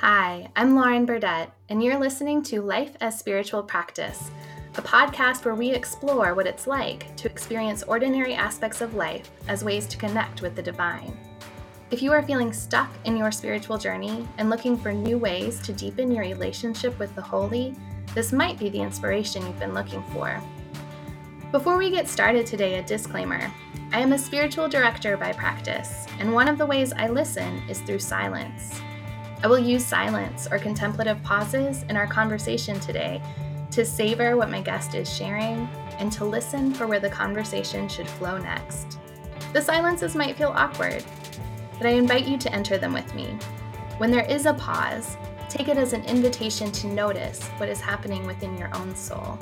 Hi, I'm Lauren Burdett, and you're listening to Life as Spiritual Practice, a podcast where we explore what it's like to experience ordinary aspects of life as ways to connect with the divine. If you are feeling stuck in your spiritual journey and looking for new ways to deepen your relationship with the holy, this might be the inspiration you've been looking for. Before we get started today, a disclaimer. I am a spiritual director by practice, and one of the ways I listen is through silence. I will use silence or contemplative pauses in our conversation today to savor what my guest is sharing and to listen for where the conversation should flow next. The silences might feel awkward, but I invite you to enter them with me. When there is a pause, take it as an invitation to notice what is happening within your own soul.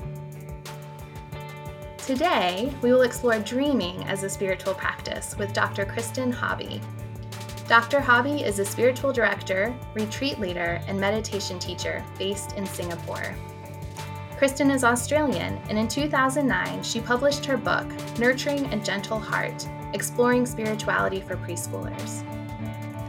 Today, we will explore dreaming as a spiritual practice with Dr. Kristen Hobby. Dr. Hobby is a spiritual director, retreat leader, and meditation teacher based in Singapore. Kristen is Australian, and in 2009, she published her book, Nurturing a Gentle Heart Exploring Spirituality for Preschoolers.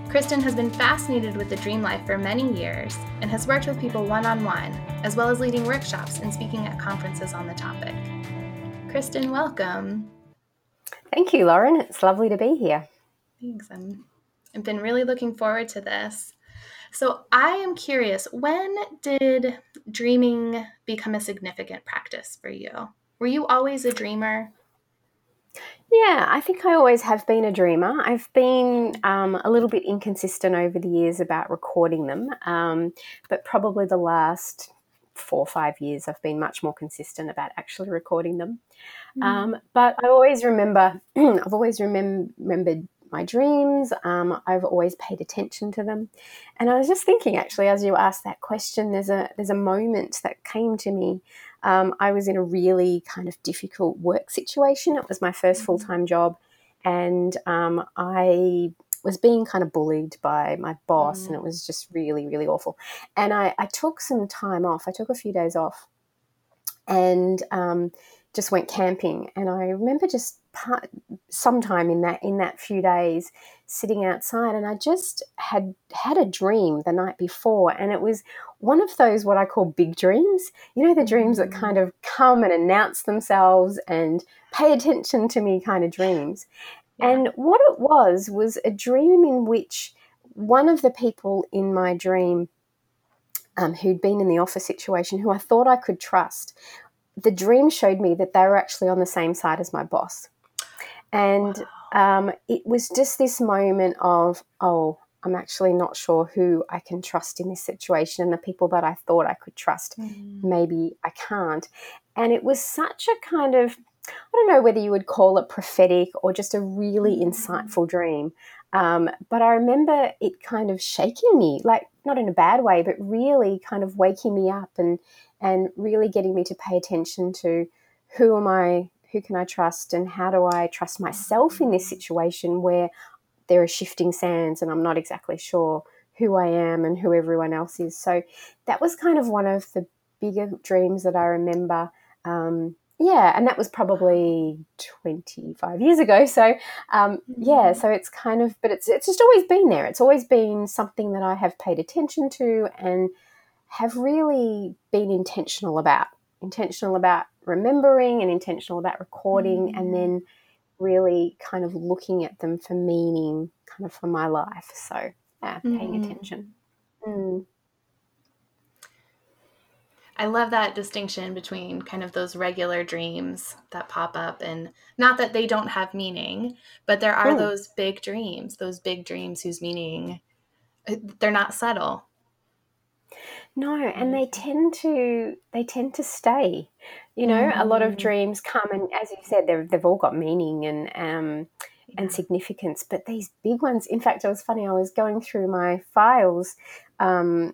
Kristen has been fascinated with the dream life for many years and has worked with people one on one, as well as leading workshops and speaking at conferences on the topic. Kristen, welcome. Thank you, Lauren. It's lovely to be here. Thanks. I'm I've been really looking forward to this. So, I am curious when did dreaming become a significant practice for you? Were you always a dreamer? Yeah, I think I always have been a dreamer. I've been um, a little bit inconsistent over the years about recording them, um, but probably the last four or five years I've been much more consistent about actually recording them. Mm. Um, but I always remember, I've always remem- remembered my dreams. Um, I've always paid attention to them, and I was just thinking, actually, as you asked that question, there's a there's a moment that came to me. Um, I was in a really kind of difficult work situation. It was my first mm-hmm. full time job, and um, I was being kind of bullied by my boss, mm. and it was just really really awful. And I, I, took some time off. I took a few days off, and um, just went camping. And I remember just part, sometime in that in that few days sitting outside and I just had had a dream the night before and it was one of those what I call big dreams you know the dreams that mm. kind of come and announce themselves and pay attention to me kind of dreams yeah. and what it was was a dream in which one of the people in my dream um, who'd been in the office situation who I thought I could trust the dream showed me that they were actually on the same side as my boss and wow. um, it was just this moment of, oh, I'm actually not sure who I can trust in this situation. And the people that I thought I could trust, mm. maybe I can't. And it was such a kind of, I don't know whether you would call it prophetic or just a really mm. insightful dream. Um, but I remember it kind of shaking me, like not in a bad way, but really kind of waking me up and and really getting me to pay attention to who am I who can I trust and how do I trust myself in this situation where there are shifting sands and I'm not exactly sure who I am and who everyone else is. So that was kind of one of the bigger dreams that I remember. Um, yeah, and that was probably 25 years ago. So, um, yeah, mm-hmm. so it's kind of, but it's, it's just always been there. It's always been something that I have paid attention to and have really been intentional about intentional about remembering and intentional about recording mm. and then really kind of looking at them for meaning kind of for my life so yeah paying mm. attention mm. I love that distinction between kind of those regular dreams that pop up and not that they don't have meaning, but there are those big dreams, those big dreams whose meaning uh, they're not subtle. No, and they tend to they tend to stay. You know, mm-hmm. a lot of mm. dreams come, and as you said, they've they've all got meaning and um, yeah. and significance. But these big ones, in fact, it was funny. I was going through my files um,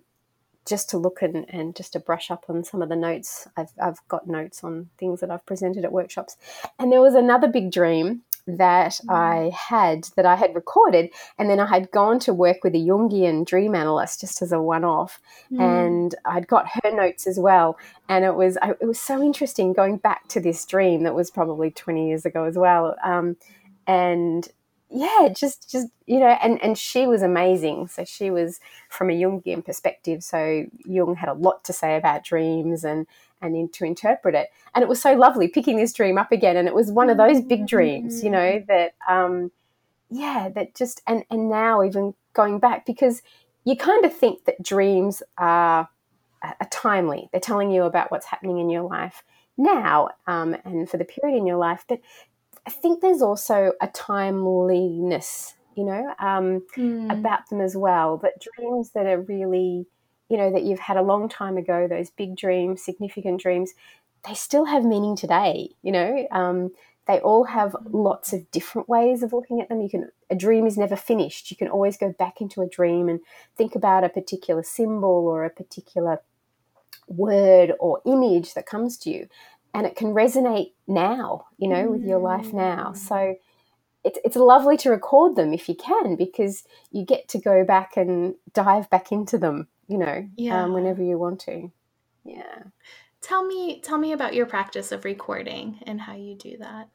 just to look and, and just to brush up on some of the notes. I've I've got notes on things that I've presented at workshops, and there was another big dream that mm. I had that I had recorded, and then I had gone to work with a Jungian dream analyst just as a one-off, mm. and I'd got her notes as well, and it was it was so interesting going back to this dream that was probably twenty years ago as well, um, and yeah, just just you know, and and she was amazing. So she was from a Jungian perspective. So Jung had a lot to say about dreams and and in, to interpret it. And it was so lovely picking this dream up again. And it was one of those big dreams, you know, mm. that um, yeah, that just and and now even going back because you kind of think that dreams are, are timely. They're telling you about what's happening in your life now um, and for the period in your life, but I think there's also a timeliness, you know, um, mm. about them as well. But dreams that are really, you know, that you've had a long time ago, those big dreams, significant dreams, they still have meaning today, you know. Um, they all have lots of different ways of looking at them. You can a dream is never finished. You can always go back into a dream and think about a particular symbol or a particular word or image that comes to you and it can resonate now, you know, with your life now. Mm. So it's it's lovely to record them if you can because you get to go back and dive back into them, you know, um, yeah. um, whenever you want to. Yeah. Tell me tell me about your practice of recording and how you do that.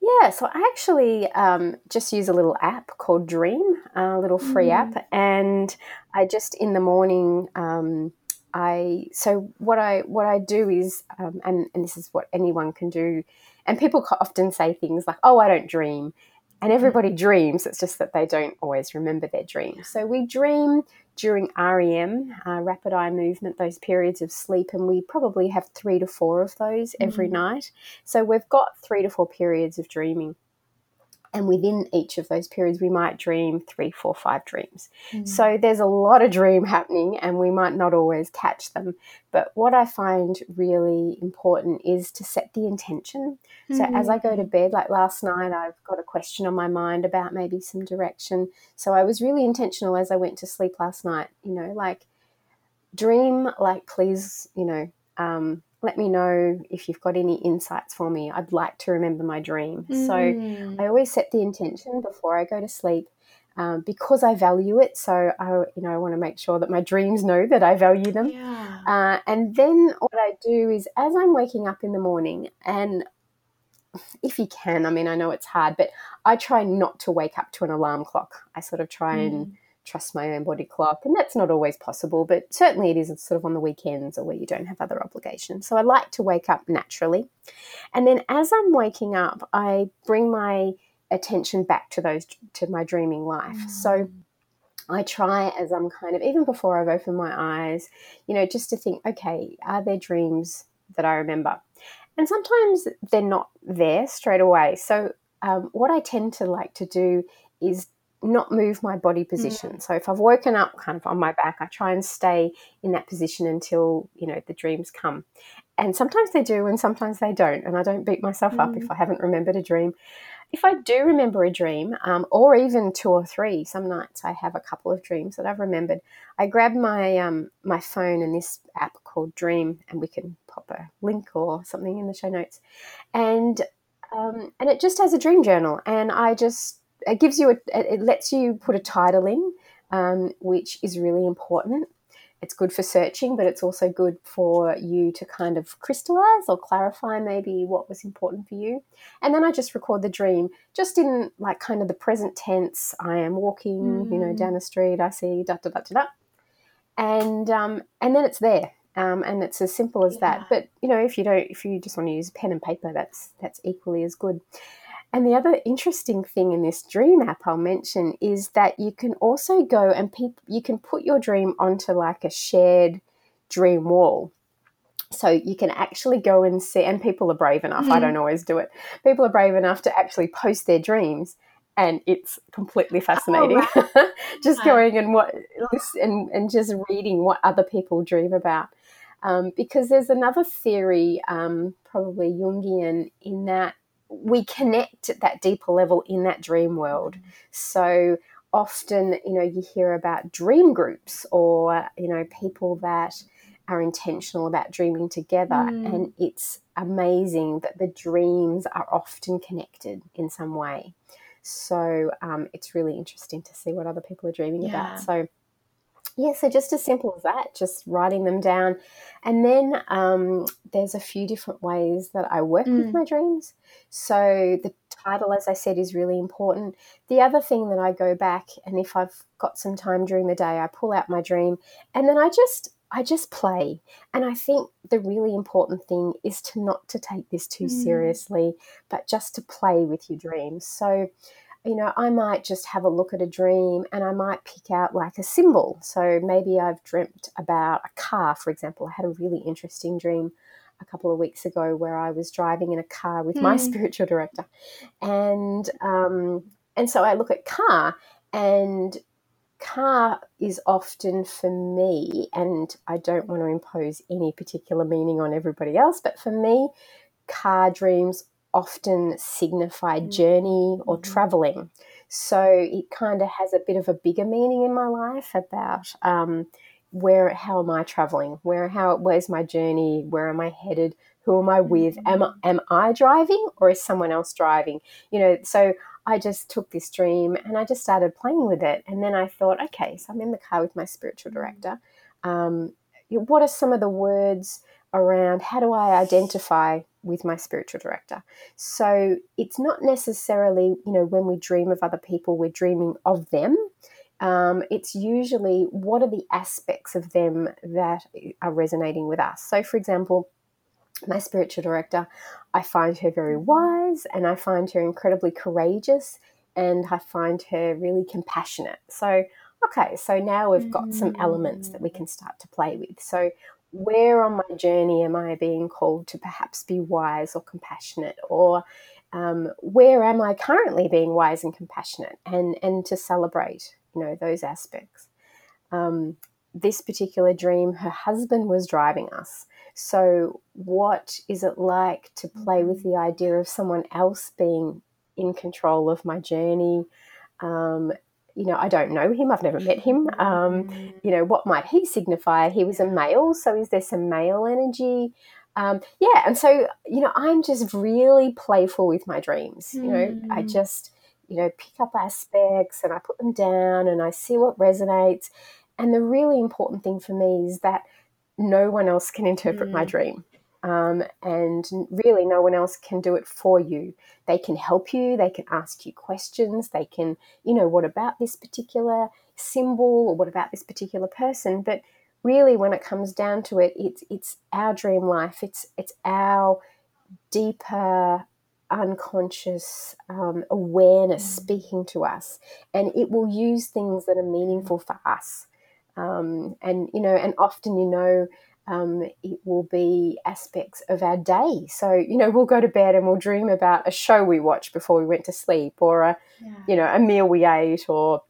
Yeah, so I actually um, just use a little app called Dream, a little free mm. app, and I just in the morning um, I so what I what I do is, um, and and this is what anyone can do, and people often say things like, "Oh, I don't dream," and everybody mm. dreams. It's just that they don't always remember their dreams. So we dream during REM, uh, rapid eye movement, those periods of sleep, and we probably have three to four of those every mm. night. So we've got three to four periods of dreaming and within each of those periods we might dream three four five dreams mm. so there's a lot of dream happening and we might not always catch them but what i find really important is to set the intention mm. so as i go to mm. bed like last night i've got a question on my mind about maybe some direction so i was really intentional as i went to sleep last night you know like dream like please you know um, let me know if you've got any insights for me. I'd like to remember my dream. Mm. So I always set the intention before I go to sleep um, because I value it. So I, you know, I want to make sure that my dreams know that I value them. Yeah. Uh, and then what I do is, as I'm waking up in the morning, and if you can, I mean, I know it's hard, but I try not to wake up to an alarm clock. I sort of try mm. and trust my own body clock. And that's not always possible, but certainly it is sort of on the weekends or where you don't have other obligations. So I like to wake up naturally. And then as I'm waking up, I bring my attention back to those to my dreaming life. Mm. So I try as I'm kind of even before I've opened my eyes, you know, just to think, okay, are there dreams that I remember? And sometimes they're not there straight away. So um, what I tend to like to do is not move my body position. Mm. So if I've woken up kind of on my back, I try and stay in that position until, you know, the dreams come. And sometimes they do and sometimes they don't. And I don't beat myself mm. up if mm. I haven't remembered a dream. If I do remember a dream, um, or even two or three, some nights I have a couple of dreams that I've remembered. I grab my um, my phone and this app called Dream, and we can pop a link or something in the show notes, and um, and it just has a dream journal, and I just it gives you a, it lets you put a title in, um, which is really important. It's good for searching, but it's also good for you to kind of crystallize or clarify maybe what was important for you. And then I just record the dream just in like kind of the present tense. I am walking, mm. you know, down the street. I see da da da da da, and um, and then it's there. Um, and it's as simple as yeah. that. But you know, if you don't, if you just want to use pen and paper, that's that's equally as good. And the other interesting thing in this dream app I'll mention is that you can also go and pe- you can put your dream onto like a shared dream wall. So you can actually go and see, and people are brave enough. Mm-hmm. I don't always do it. People are brave enough to actually post their dreams, and it's completely oh, fascinating. Oh, wow. just going and what and and just reading what other people dream about. Um, because there's another theory, um, probably Jungian, in that we connect at that deeper level in that dream world. So often, you know, you hear about dream groups or, you know, people that are intentional about dreaming together. Mm. And it's amazing that the dreams are often connected in some way. So um, it's really interesting to see what other people are dreaming yeah. about. So yeah, so just as simple as that, just writing them down. And then um, there's a few different ways that I work mm. with my dreams. So the title, as I said, is really important. The other thing that I go back and if I've got some time during the day, I pull out my dream and then I just I just play. And I think the really important thing is to not to take this too mm. seriously, but just to play with your dreams. So, you know, I might just have a look at a dream and I might pick out like a symbol. So maybe I've dreamt about a car, for example. I had a really interesting dream a couple of weeks ago where I was driving in a car with mm. my spiritual director. And um, and so I look at car and car is often for me, and I don't want to impose any particular meaning on everybody else, but for me, car dreams often signify mm. journey or mm-hmm. traveling. So it kind of has a bit of a bigger meaning in my life about um, where, how am I traveling? Where, how, where's my journey? Where am I headed? Who am I with? Am, mm-hmm. am I driving or is someone else driving? You know, so I just took this dream and I just started playing with it. And then I thought, okay, so I'm in the car with my spiritual mm. director. Um, what are some of the words around how do I identify with my spiritual director? So it's not necessarily, you know, when we dream of other people, we're dreaming of them. Um, it's usually what are the aspects of them that are resonating with us. So, for example, my spiritual director, I find her very wise and I find her incredibly courageous and I find her really compassionate. So, okay, so now we've got some elements that we can start to play with. So, where on my journey am I being called to perhaps be wise or compassionate? Or um, where am I currently being wise and compassionate and, and to celebrate, you know, those aspects? Um, this particular dream, her husband was driving us. So, what is it like to play with mm-hmm. the idea of someone else being in control of my journey? Um, you know, I don't know him, I've never met him. Um, you know, what might he signify? He was a male, so is there some male energy? Um, yeah, and so, you know, I'm just really playful with my dreams. You know, I mm. just, you know, pick up aspects and I put them down and I see what resonates. And the really important thing for me is that no one else can interpret mm. my dream. Um, and really, no one else can do it for you. They can help you, they can ask you questions, they can, you know, what about this particular symbol or what about this particular person? But really, when it comes down to it, it's it's our dream life. It's it's our deeper unconscious um, awareness mm. speaking to us, and it will use things that are meaningful for us. Um, and you know, and often you know, um, it will be aspects of our day. So you know, we'll go to bed and we'll dream about a show we watched before we went to sleep, or a yeah. you know, a meal we ate, or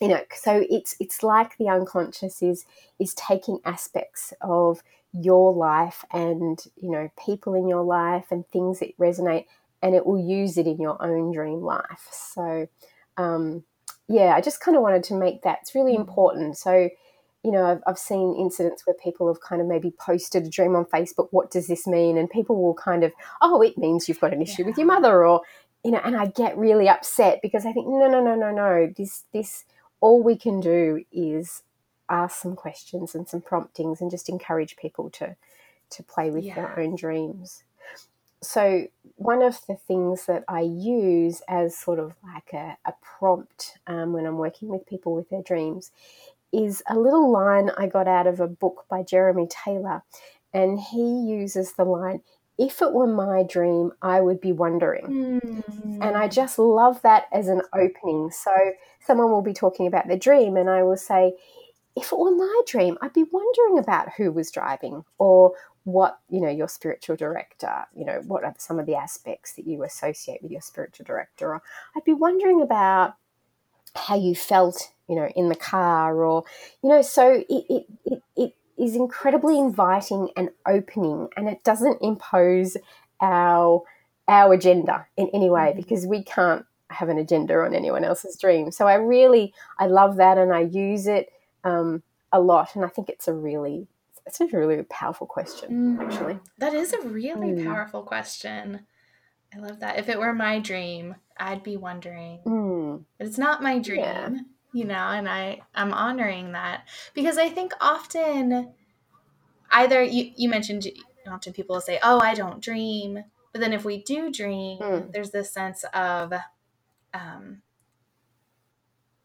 you know. So it's it's like the unconscious is is taking aspects of your life and you know people in your life and things that resonate and it will use it in your own dream life so um, yeah, I just kind of wanted to make that. It's really mm. important. So, you know, I've, I've seen incidents where people have kind of maybe posted a dream on Facebook. What does this mean? And people will kind of, oh, it means you've got an issue yeah. with your mother, or you know, and I get really upset because I think, no, no, no, no, no. This, this, all we can do is ask some questions and some promptings, and just encourage people to, to play with yeah. their own dreams so one of the things that I use as sort of like a, a prompt um, when I'm working with people with their dreams is a little line I got out of a book by Jeremy Taylor. And he uses the line, if it were my dream, I would be wondering. Mm. And I just love that as an opening. So someone will be talking about their dream, and I will say, if it were my dream, I'd be wondering about who was driving or what you know your spiritual director you know what are some of the aspects that you associate with your spiritual director or i'd be wondering about how you felt you know in the car or you know so it it, it, it is incredibly inviting and opening and it doesn't impose our our agenda in any way mm-hmm. because we can't have an agenda on anyone else's dream so i really i love that and i use it um, a lot and i think it's a really it's a really powerful question, mm, actually. That is a really mm. powerful question. I love that. If it were my dream, I'd be wondering. Mm. But it's not my dream, yeah. You know, and I I'm honoring that because I think often either you you mentioned often people will say, "Oh, I don't dream," but then if we do dream, Mm. there's this sense of, um,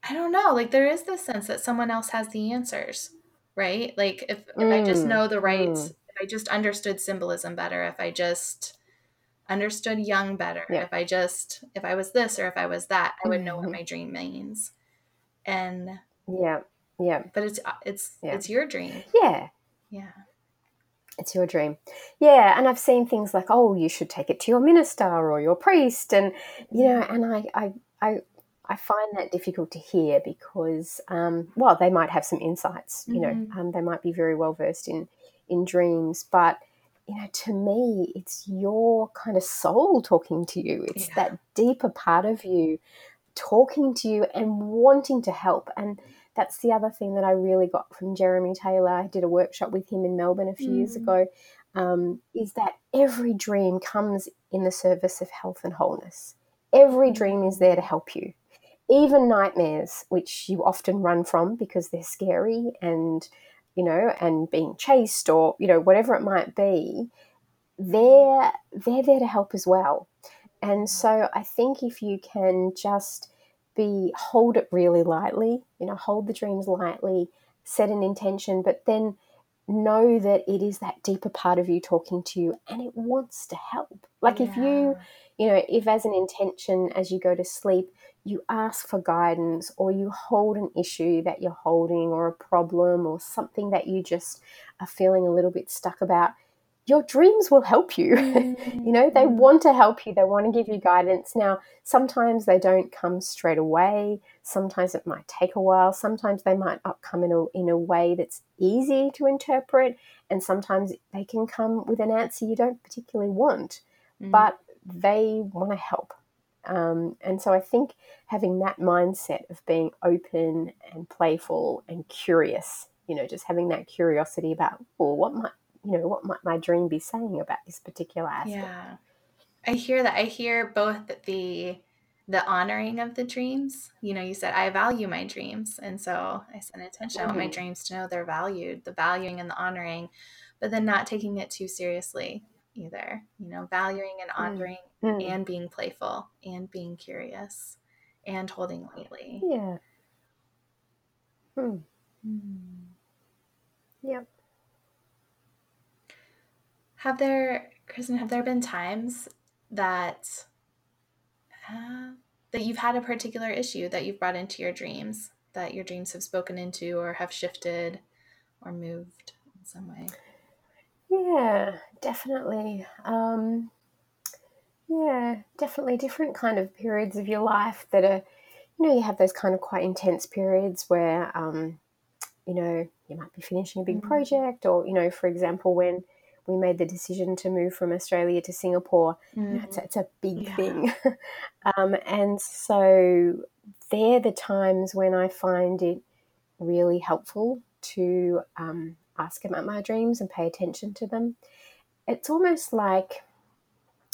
I don't know, like there is this sense that someone else has the answers, right? Like if, if I just Mm, know the right, mm. if I just understood symbolism better, if I just understood Jung better, Yeah. if I just, if I was this or if I was that, I would know what Mhm. my dream means. And, Yeah, yeah, but it's, uh, it's, Yeah. it's your dream. yeah. Yeah. It's your dream. Yeah, and I've seen things like, oh, you should take it to your minister or your priest, and you know, and I, I, I, I find that difficult to hear because, um, well, they might have some insights. You know, Mhm. um, they might be very well versed in in dreams, but you know, to me, it's your kind of soul talking to you. It's Yeah. that deeper part of you talking to you and wanting to help. And that's the other thing that I really got from Jeremy Taylor. I did a workshop with him in Melbourne a few years Mm. ago. Um, is that every dream comes in the service of health and wholeness. Every dream is there to help you. Even nightmares, which you often run from because they're scary and you know, and being chased or you know whatever it might be, they're they're there to help as well. And so I think if you can just be hold it really lightly, you know, hold the dreams lightly, set an intention, but then know that it is that deeper part of you talking to you and it wants to help. Like if you, you know, if as an intention as you go to sleep, you ask for guidance or you hold an issue that you're holding or a problem or something that you just are feeling a little bit stuck about, your dreams will help you. you know, they Mm. want to help you, they want to give you guidance. Now, sometimes they don't come straight away, sometimes it might take a while, sometimes they might not come in a, in a way that's easy to interpret, and sometimes they can come with an answer you don't particularly want, Mm. but they want to help. Um, and so I think having that mindset of being open and playful and curious, you know, just having that curiosity about, well, what might, you know, what might my dream be saying about this particular aspect? Yeah. I hear that. I hear both the the honoring of the dreams. You know, you said I value my dreams, and so I set an intention. I want my dreams to know they're valued, the valuing and the honoring, but then not taking it too seriously either. You know, valuing and honoring Mm. and being playful and being curious and holding lightly. Yeah. Hmm. Mm. Yep. Have there, Kristen, have there been times that uh, that you've had a particular issue that you've brought into your dreams that your dreams have spoken into or have shifted or moved in some way? Yeah, definitely. Um, yeah, definitely different kind of periods of your life that are, you know, you have those kind of quite intense periods where, um, you know, you might be finishing a big Mm. project, or, you know, for example, when we made the decision to move from Australia to Singapore, know, it's, a, it's a big Yeah. thing. um, and so they're the times when I find it really helpful to um, ask about my dreams and pay attention to them. It's almost like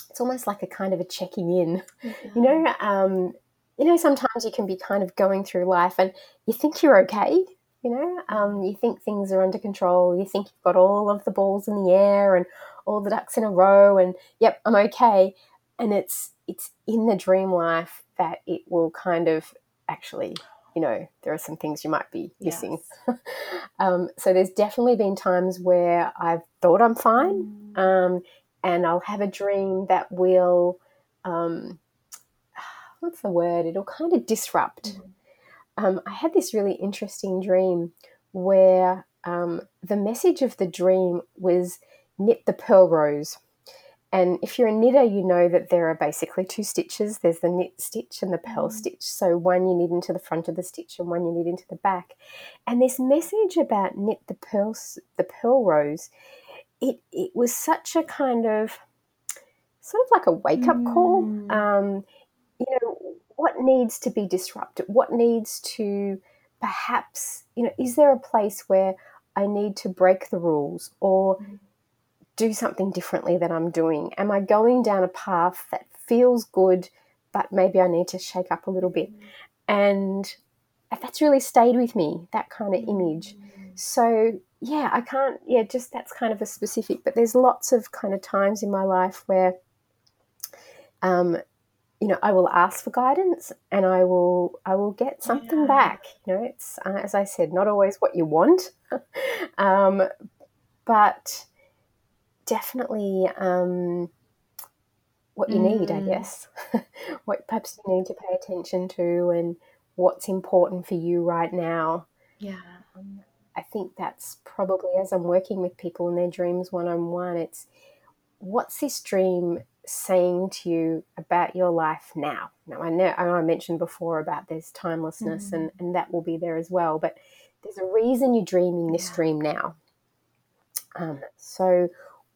it's almost like a kind of a checking in, you know. Um, you know, sometimes you can be kind of going through life and you think you're okay. You know, um, you think things are under control. You think you've got all of the balls in the air and all the ducks in a row, and yep, I'm okay. And it's it's in the dream life that it will kind of actually, you know, there are some things you might be missing. Yes. um, so there's definitely been times where I've thought I'm fine, Mm. um, and I'll have a dream that will, um, what's the word? It'll kind of disrupt. Mhm. Um, I had this really interesting dream where um, the message of the dream was knit the purl rose. And if you're a knitter, you know that there are basically two stitches. There's the knit stitch and the purl Mm. stitch. So one you knit into the front of the stitch and one you knit into the back. And this message about knit the purl, the purl rose, it it was such a kind of sort of like a wake up call. Mm. Um, you know, what needs to be disrupted? What needs to perhaps, you know, is there a place where I need to break the rules or Mhm. do something differently that I'm doing? Am I going down a path that feels good, but maybe I need to shake up a little bit? And that's really stayed with me, that kind of image. Mm. So, yeah, I can't, yeah, just that's kind of a specific, but there's lots of kind of times in my life where um, you know, I will ask for guidance and I will I will get something yeah. back. You know, it's uh, as I said, not always what you want, um, but definitely um, what you mm. need, I mm. guess. what perhaps you need to pay attention to and what's important for you right now. Yeah. Um, I think that's probably as I'm working with people in their dreams one on one, it's what's this dream saying to you about your life now? Now, I know, I, mentioned before about there's timelessness mm-hmm. and, and that will be there as well, but there's a reason you're dreaming this yeah. dream now. Um, so,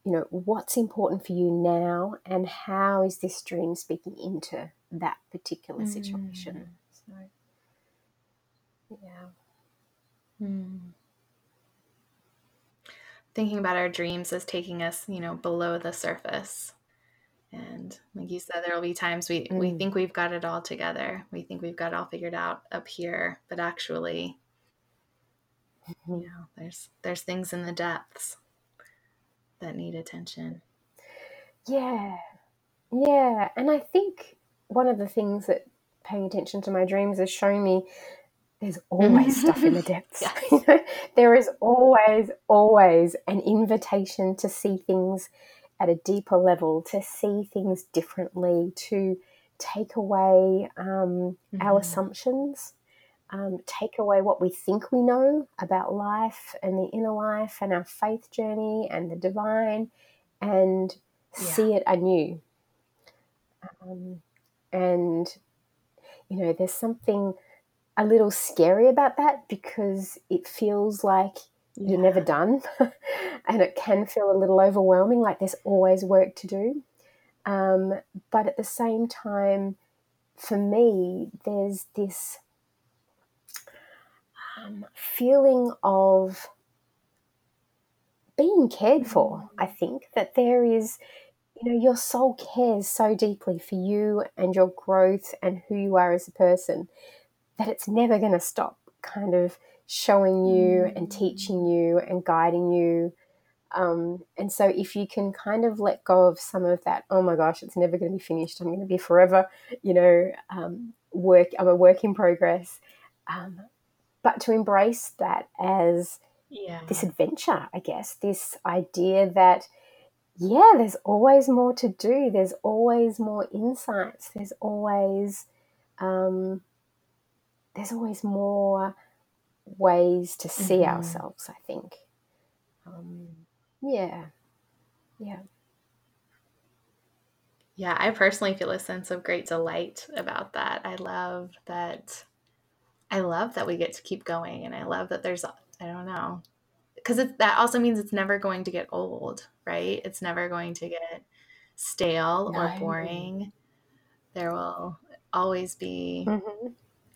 you know, what's important for you now and how is this dream speaking into that particular situation? Mm. So, yeah. Mm thinking about our dreams as taking us, you know, below the surface. And like you said, there will be times we, mm. we think we've got it all together. We think we've got it all figured out up here, but actually, mm-hmm. you know, there's there's things in the depths that need attention. Yeah. Yeah. And I think one of the things that paying attention to my dreams has shown me there's always stuff in the depths. Yes. there is always, always an invitation to see things at a deeper level, to see things differently, to take away um, mm-hmm. our assumptions, um, take away what we think we know about life and the inner life and our faith journey and the divine, and yeah. see it anew. Um, and, you know, there's something a little scary about that because it feels like yeah. you're never done and it can feel a little overwhelming like there's always work to do um, but at the same time for me there's this um, feeling of being cared for i think that there is you know your soul cares so deeply for you and your growth and who you are as a person that it's never going to stop kind of showing you and mm. teaching you and guiding you. Um, and so, if you can kind of let go of some of that, oh my gosh, it's never going to be finished. I'm going to be forever, you know, um, work. I'm a work in progress. Um, but to embrace that as yeah. this adventure, I guess, this idea that, yeah, there's always more to do. There's always more insights. There's always, um, there's always more ways to see mm-hmm. ourselves, I think. Um, yeah. Yeah. Yeah, I personally feel a sense of great delight about that. I love that. I love that we get to keep going, and I love that there's, I don't know, because that also means it's never going to get old, right? It's never going to get stale no. or boring. There will always be mm-hmm.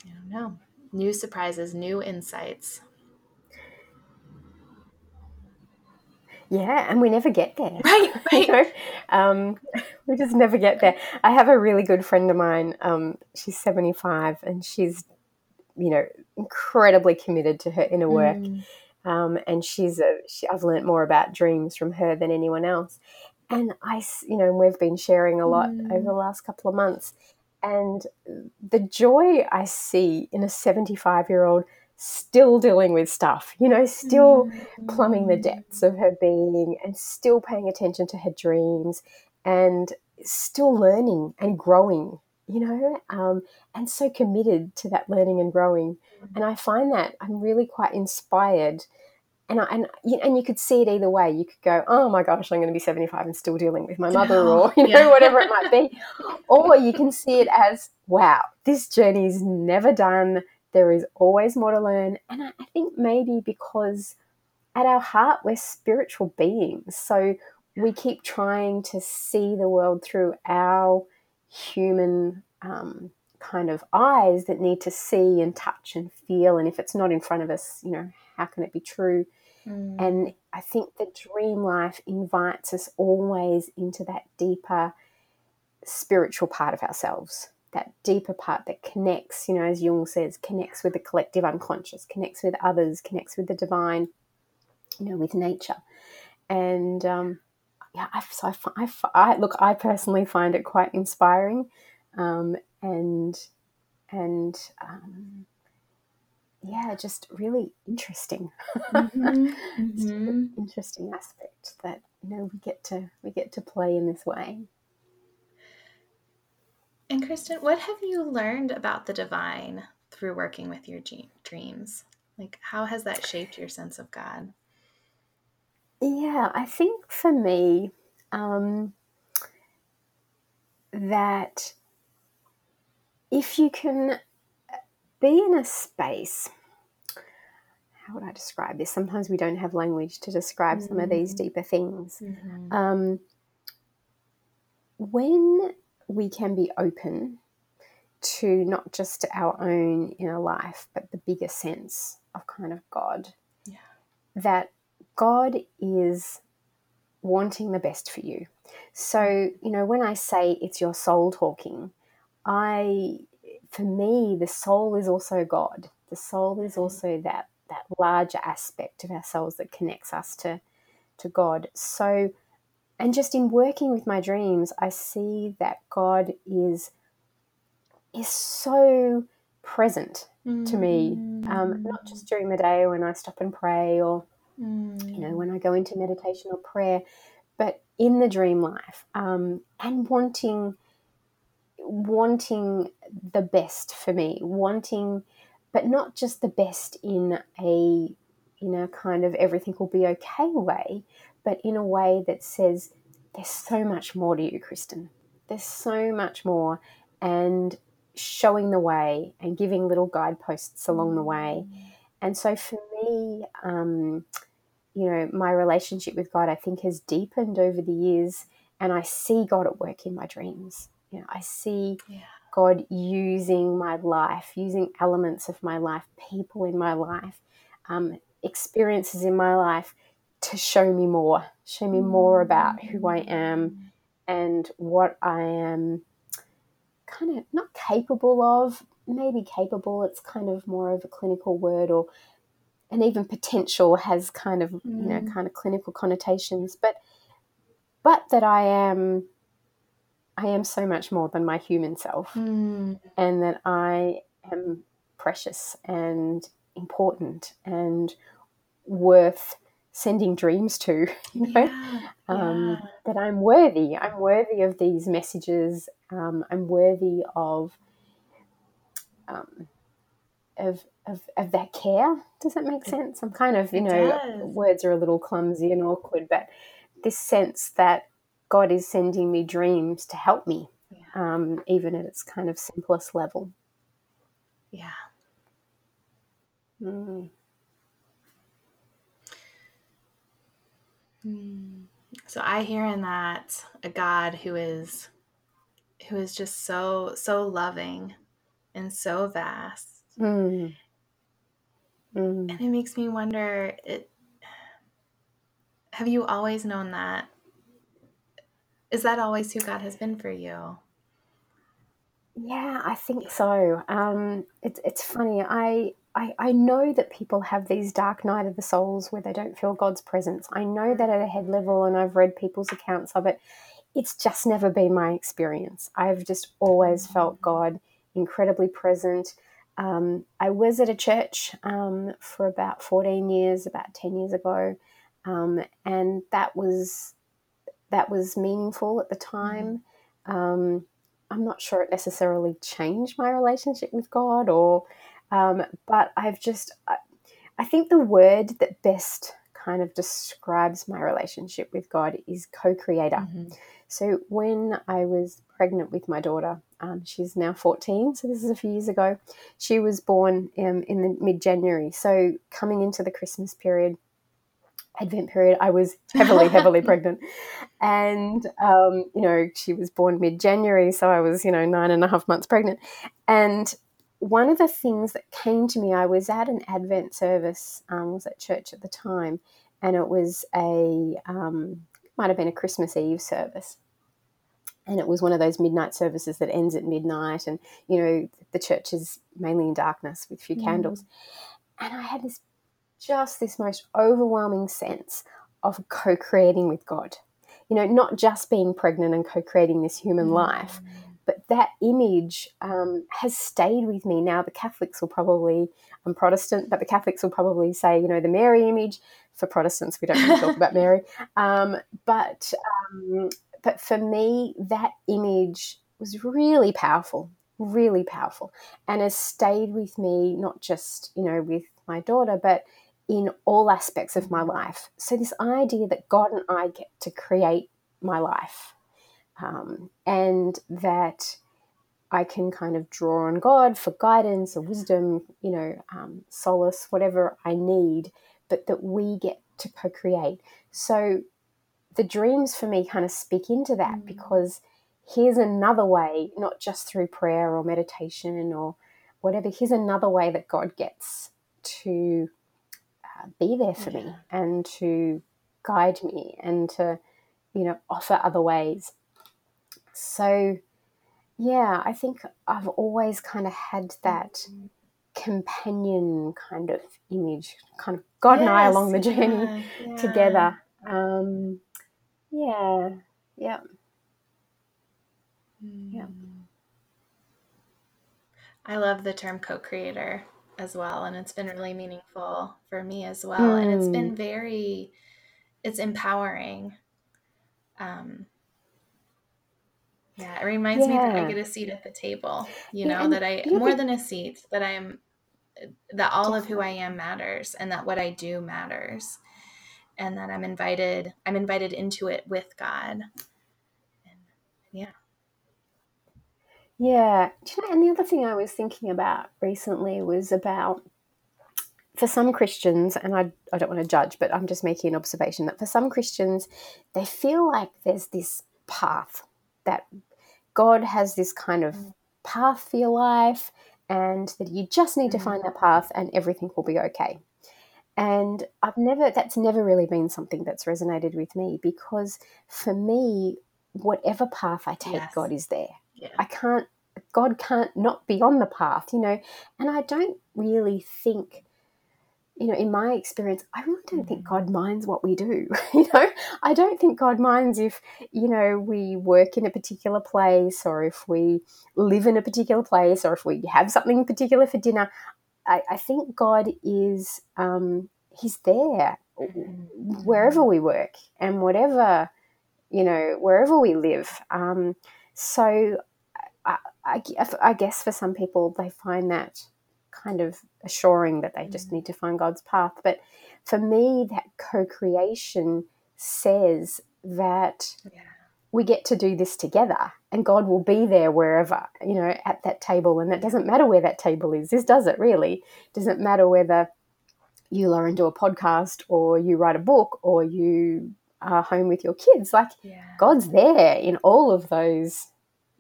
I don't know. New surprises, new insights. Yeah, and we never get there. Right, right. you know? um, we just never get there. I have a really good friend of mine. Um, she's 75 and she's, you know, incredibly committed to her inner work. Mm. Um, and she's a, she, I've learned more about dreams from her than anyone else. And I, you know, we've been sharing a lot mm. over the last couple of months. And the joy I see in a 75 year old still dealing with stuff, you know, still mm-hmm. plumbing the depths of her being and still paying attention to her dreams and still learning and growing, you know, um, and so committed to that learning and growing. And I find that I'm really quite inspired and I, and you, and you could see it either way. You could go, "Oh my gosh, I'm going to be 75 and still dealing with my mother," or you know, yeah. whatever it might be. or you can see it as, "Wow, this journey is never done. There is always more to learn." And I, I think maybe because at our heart we're spiritual beings, so we keep trying to see the world through our human um, kind of eyes that need to see and touch and feel. And if it's not in front of us, you know, how can it be true? Mm. And I think the dream life invites us always into that deeper spiritual part of ourselves, that deeper part that connects, you know, as Jung says, connects with the collective unconscious, connects with others, connects with the divine, you know, with nature. And um, yeah, I, so I, I, I, look, I personally find it quite inspiring, um, and and um, yeah, just really interesting. Mm-hmm. mm-hmm. interesting aspect that you know we get to we get to play in this way. And Kristen, what have you learned about the divine through working with your dreams? Like, how has that shaped your sense of God? Yeah, I think for me, um, that if you can be in a space, how would I describe this? Sometimes we don't have language to describe mm-hmm. some of these mm-hmm. deeper things. Mm-hmm. Um, when we can be open to not just our own inner life, but the bigger sense of kind of God. Yeah. That God is wanting the best for you. So, you know, when I say it's your soul talking, I, for me, the soul is also God. The soul is also that that larger aspect of ourselves that connects us to to God. So, and just in working with my dreams, I see that God is is so present mm. to me, um, not just during the day when I stop and pray, or mm. you know when I go into meditation or prayer, but in the dream life, um, and wanting wanting the best for me, wanting, but not just the best in a in a kind of everything will be okay way, but in a way that says, there's so much more to you, Kristen. There's so much more. And showing the way and giving little guideposts along the way. Mm. And so for me, um, you know, my relationship with God, I think, has deepened over the years. And I see God at work in my dreams. You know, I see yeah. God using my life, using elements of my life, people in my life, um, experiences in my life to show me more, show me more about who I am and what I am kind of not capable of, maybe capable, it's kind of more of a clinical word or and even potential has kind of, mm. you know, mm. kind of clinical connotations, but but that I am I am so much more than my human self mm. and that I am precious and important and worth sending dreams to, you know, yeah, um, yeah. that I'm worthy. I'm worthy of these messages. Um, I'm worthy of, um, of, of, of that care. Does that make sense? I'm kind of, you know, does. words are a little clumsy and awkward, but this sense that God is sending me dreams to help me, yeah. Um, even at its kind of simplest level. Yeah. Mm. Hmm. So I hear in that a God who is who is just so so loving and so vast. Mm. Mm. And it makes me wonder it have you always known that? Is that always who God has been for you? Yeah, I think so. Um, it's it's funny. I I, I know that people have these dark night of the souls where they don't feel God's presence. I know that at a head level, and I've read people's accounts of it. It's just never been my experience. I've just always felt God incredibly present. Um, I was at a church um, for about 14 years, about 10 years ago, um, and that was that was meaningful at the time. Um, I'm not sure it necessarily changed my relationship with God or um, but I've just, I, I think the word that best kind of describes my relationship with God is co creator. Mm-hmm. So when I was pregnant with my daughter, um, she's now 14, so this is a few years ago, she was born um, in the mid January. So coming into the Christmas period, Advent period, I was heavily, heavily pregnant. And, um, you know, she was born mid January, so I was, you know, nine and a half months pregnant. And one of the things that came to me, I was at an Advent service, um, was at church at the time, and it was a um, might have been a Christmas Eve service, and it was one of those midnight services that ends at midnight, and you know the church is mainly in darkness with few mm. candles, and I had this just this most overwhelming sense of co-creating with God. you know, not just being pregnant and co creating this human mm. life, but that image um, has stayed with me. Now, the Catholics will probably, I'm Protestant, but the Catholics will probably say, you know, the Mary image. For Protestants, we don't really talk about Mary. Um, but, um, but for me, that image was really powerful, really powerful, and has stayed with me, not just, you know, with my daughter, but in all aspects of my life. So, this idea that God and I get to create my life um, and that I can kind of draw on God for guidance or wisdom, you know, um, solace, whatever I need, but that we get to co create. So, the dreams for me kind of speak into that mm. because here's another way, not just through prayer or meditation or whatever, here's another way that God gets to be there for yeah. me and to guide me and to, you know, offer other ways. So, yeah, I think I've always kind of had that mm-hmm. companion kind of image, kind of God yes, and I along the journey yeah, yeah. together. Um, yeah, yeah. Yeah. I love the term co creator as well and it's been really meaningful for me as well mm. and it's been mm. very it's empowering um yeah it reminds yeah. me that i get a seat at the table you know yeah, that i more than a seat that i'm that all of who i am matters and that what i do matters and that i'm invited i'm invited into it with god and yeah yeah. and the other thing I was thinking about recently was about for some Christians, and I, I don't want to judge, but I'm just making an observation that for some Christians, they feel like there's this path that God has this kind of mm. path for your life, and that you just need to find mm. that path and everything will be okay. And I've never, that's never really been something that's resonated with me because for me, whatever path I take, yes. God is there. Yeah. I can't, God can't not be on the path, you know. And I don't really think, you know, in my experience, I really don't think mm. God minds what we do. you know, I don't think God minds if, you know, we work in a particular place or if we live in a particular place or if we have something particular for dinner. I, I think God is, um, He's there mm. wherever we work and whatever, you know, wherever we live. Um, so I, I, guess for some people, they find that kind of assuring that they just mm. need to find God's path. But for me, that co creation says that yeah. we get to do this together and God will be there wherever, you know, at that table. And it doesn't matter where that table is. This does it really. It doesn't matter whether you learn to do a podcast or you write a book or you are home with your kids. Like, yeah. God's there in all of those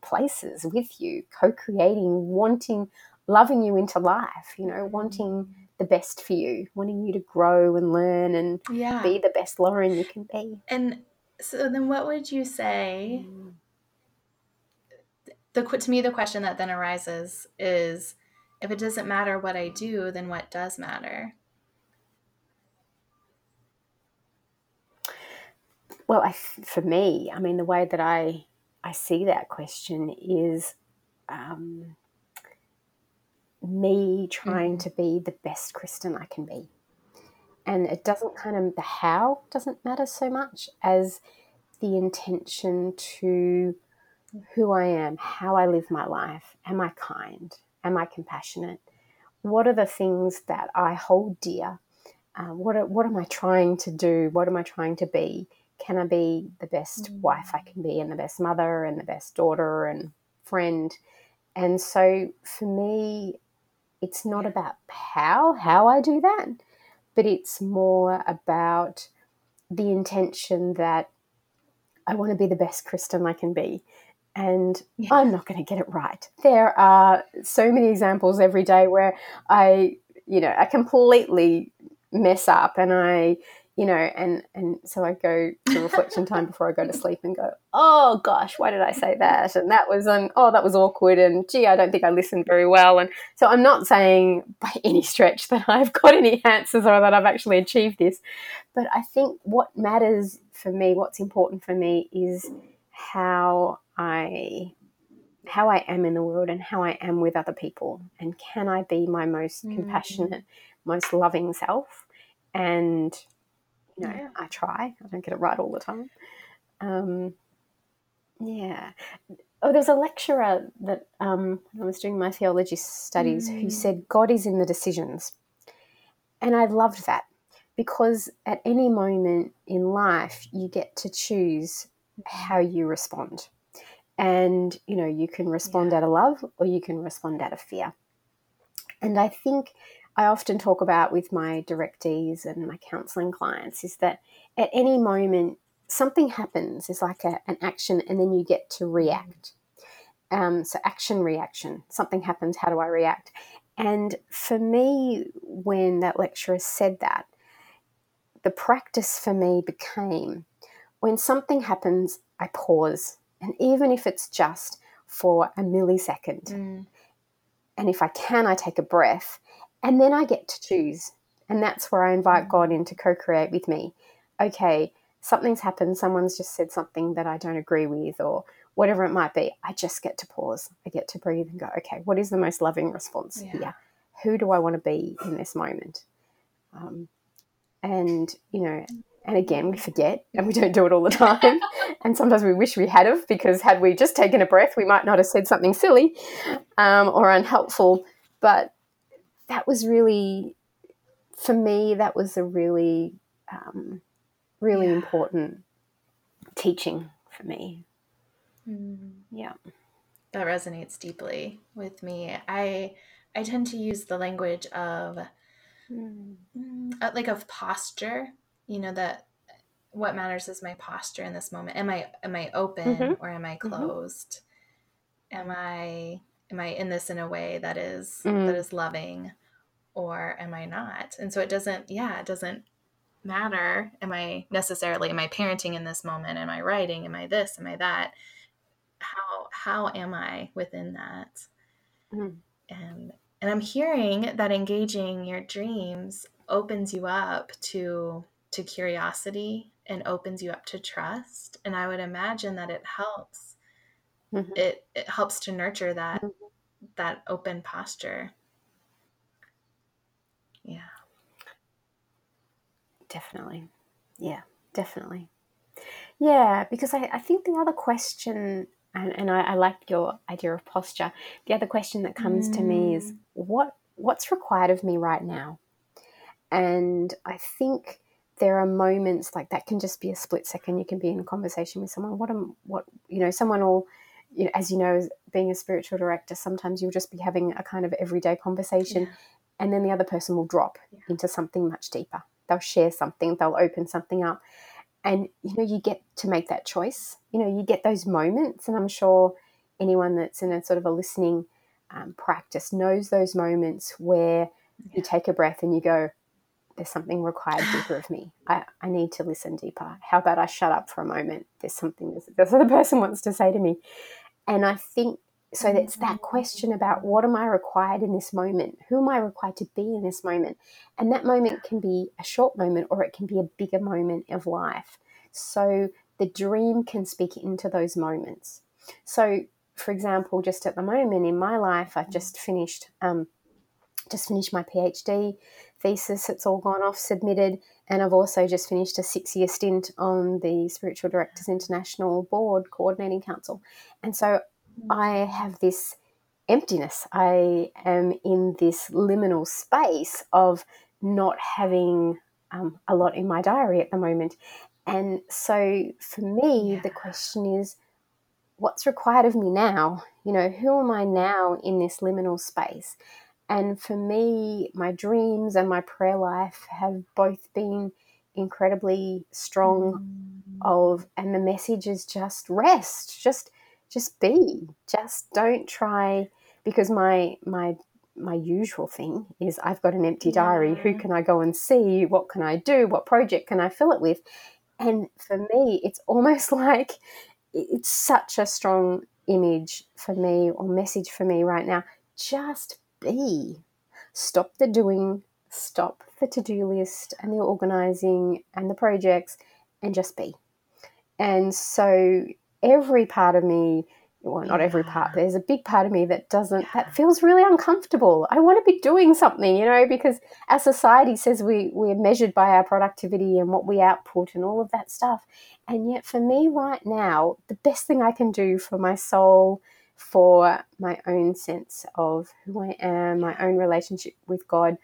places with you, co creating, wanting, loving you into life, you know, wanting mm. the best for you, wanting you to grow and learn and yeah. be the best Lauren you can be. And so then what would you say? Mm. The, to me, the question that then arises is if it doesn't matter what I do, then what does matter? Well, I, for me, I mean, the way that I I see that question is um, me trying mm-hmm. to be the best Kristen I can be. And it doesn't kind of, the how doesn't matter so much as the intention to who I am, how I live my life. Am I kind? Am I compassionate? What are the things that I hold dear? Uh, what, are, what am I trying to do? What am I trying to be? Can I be the best mm. wife I can be and the best mother and the best daughter and friend? And so for me, it's not about how how I do that, but it's more about the intention that I want to be the best Kristen I can be. And yeah. I'm not going to get it right. There are so many examples every day where I, you know, I completely mess up and I you know, and and so I go to reflection time before I go to sleep and go, oh gosh, why did I say that? And that was an oh that was awkward, and gee, I don't think I listened very well. And so I'm not saying by any stretch that I've got any answers or that I've actually achieved this, but I think what matters for me, what's important for me, is how I how I am in the world and how I am with other people, and can I be my most mm. compassionate, most loving self, and you know, yeah. I try. I don't get it right all the time. Um, yeah. Oh, there was a lecturer that um, I was doing my theology studies mm. who said God is in the decisions, and I loved that because at any moment in life you get to choose how you respond, and you know you can respond yeah. out of love or you can respond out of fear, and I think I often talk about with my directees and my counseling clients is that at any moment something happens is like a, an action and then you get to react. Um, so action reaction something happens how do I react? And for me, when that lecturer said that, the practice for me became when something happens, I pause. And even if it's just for a millisecond, mm. and if I can, I take a breath and then I get to choose. And that's where I invite mm. God in to co create with me. Okay, something's happened, someone's just said something that I don't agree with, or whatever it might be. I just get to pause. I get to breathe and go, okay, what is the most loving response yeah. here? Who do I want to be in this moment? Um, and, you know, and again, we forget and we don't do it all the time. and sometimes we wish we had have because had we just taken a breath, we might not have said something silly um, or unhelpful. But that was really, for me, that was a really, um, really yeah. important teaching for me. Mm. Yeah. That resonates deeply with me. I I tend to use the language of mm. like of posture, you know that what matters is my posture in this moment. Am I am I open mm-hmm. or am I mm-hmm. closed? Mm-hmm. Am I am I in this in a way that is mm. that is loving or am I not? And so it doesn't, yeah, it doesn't matter. Am I necessarily, am I parenting in this moment? Am I writing? Am I this? Am I that? How, how am I within that? Mm. And, and I'm hearing that engaging your dreams opens you up to, to curiosity and opens you up to trust. And I would imagine that it helps. Mm-hmm. It, it helps to nurture that, mm-hmm. that open posture. Yeah. Definitely. Yeah, definitely. Yeah, because I, I think the other question, and, and I, I, like your idea of posture, the other question that comes mm. to me is mm. what what's required of me right now? And I think there are moments like that can just be a split second. You can be in a conversation with someone. What am what you know, someone will you know, as you know, being a spiritual director, sometimes you'll just be having a kind of everyday conversation, yeah and then the other person will drop yeah. into something much deeper. They'll share something, they'll open something up. And you know, you get to make that choice. You know, you get those moments, and I'm sure anyone that's in a sort of a listening um, practice knows those moments where yeah. you take a breath and you go, There's something required deeper of me. I, I need to listen deeper. How about I shut up for a moment? There's something this, this other person wants to say to me. And I think so it's that question about what am I required in this moment? Who am I required to be in this moment? And that moment can be a short moment or it can be a bigger moment of life. So the dream can speak into those moments. So, for example, just at the moment in my life, I've just finished um, just finished my PhD thesis. It's all gone off, submitted, and I've also just finished a six-year stint on the Spiritual Directors International Board Coordinating Council. And so I have this emptiness. I am in this liminal space of not having um, a lot in my diary at the moment. And so for me, yeah. the question is what's required of me now? You know, who am I now in this liminal space? And for me, my dreams and my prayer life have both been incredibly strong mm. of and the message is just rest just just be just don't try because my my my usual thing is I've got an empty diary. Who can I go and see? What can I do? What project can I fill it with? And for me, it's almost like it's such a strong image for me or message for me right now. Just be. Stop the doing, stop the to do list and the organizing and the projects, and just be. And so every part of me well, not every part. There's a big part of me that doesn't, that feels really uncomfortable. I want to be doing something, you know, because our society says we, we're measured by our productivity and what we output and all of that stuff. And yet, for me right now, the best thing I can do for my soul, for my own sense of who I am, my own relationship with God,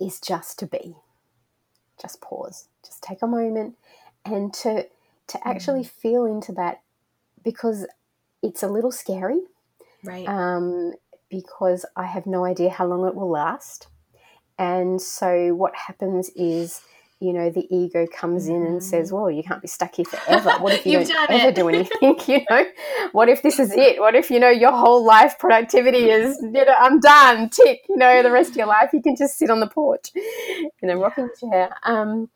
is just to be. Just pause, just take a moment and to to actually mm. feel into that because it's a little scary. Right. Um, because I have no idea how long it will last. And so what happens is, you know, the ego comes in and says, mm. "Well, you can't be stuck here forever. What if you don't ever it. do anything? you know, what if this is it? What if you know your whole life productivity is, you know, I'm done. Tick. You know, the rest of your life you can just sit on the porch in a rocking chair. Um,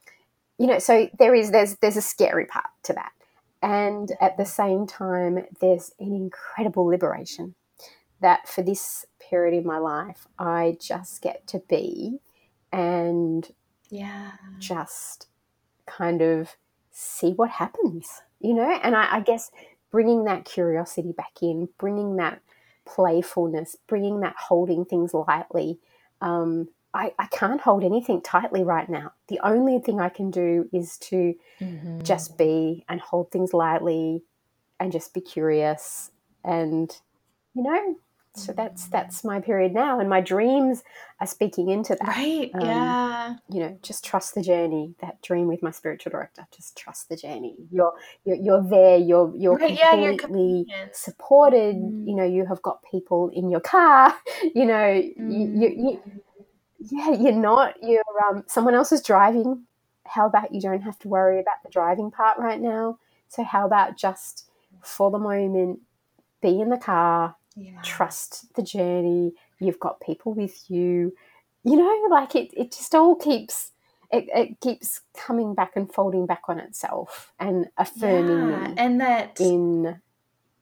you know, so there is there's there's a scary part to that. And at the same time, there's an incredible liberation that for this period in my life, I just get to be and yeah, just kind of see what happens, you know? And I, I guess bringing that curiosity back in, bringing that playfulness, bringing that holding things lightly, um, I, I can't hold anything tightly right now. The only thing I can do is to mm-hmm. just be and hold things lightly and just be curious and you know so that's that's my period now and my dreams are speaking into that. Right um, yeah. you know just trust the journey that dream with my spiritual director. Just trust the journey. You're you're, you're there. You're you're right, completely yeah, you're supported. Mm. you know you have got people in your car. You know mm. you, you, you yeah, you're not. You're um, someone else is driving. How about you don't have to worry about the driving part right now? So how about just for the moment, be in the car, yeah. trust the journey. You've got people with you. You know, like it. It just all keeps. It, it keeps coming back and folding back on itself and affirming yeah, me and that in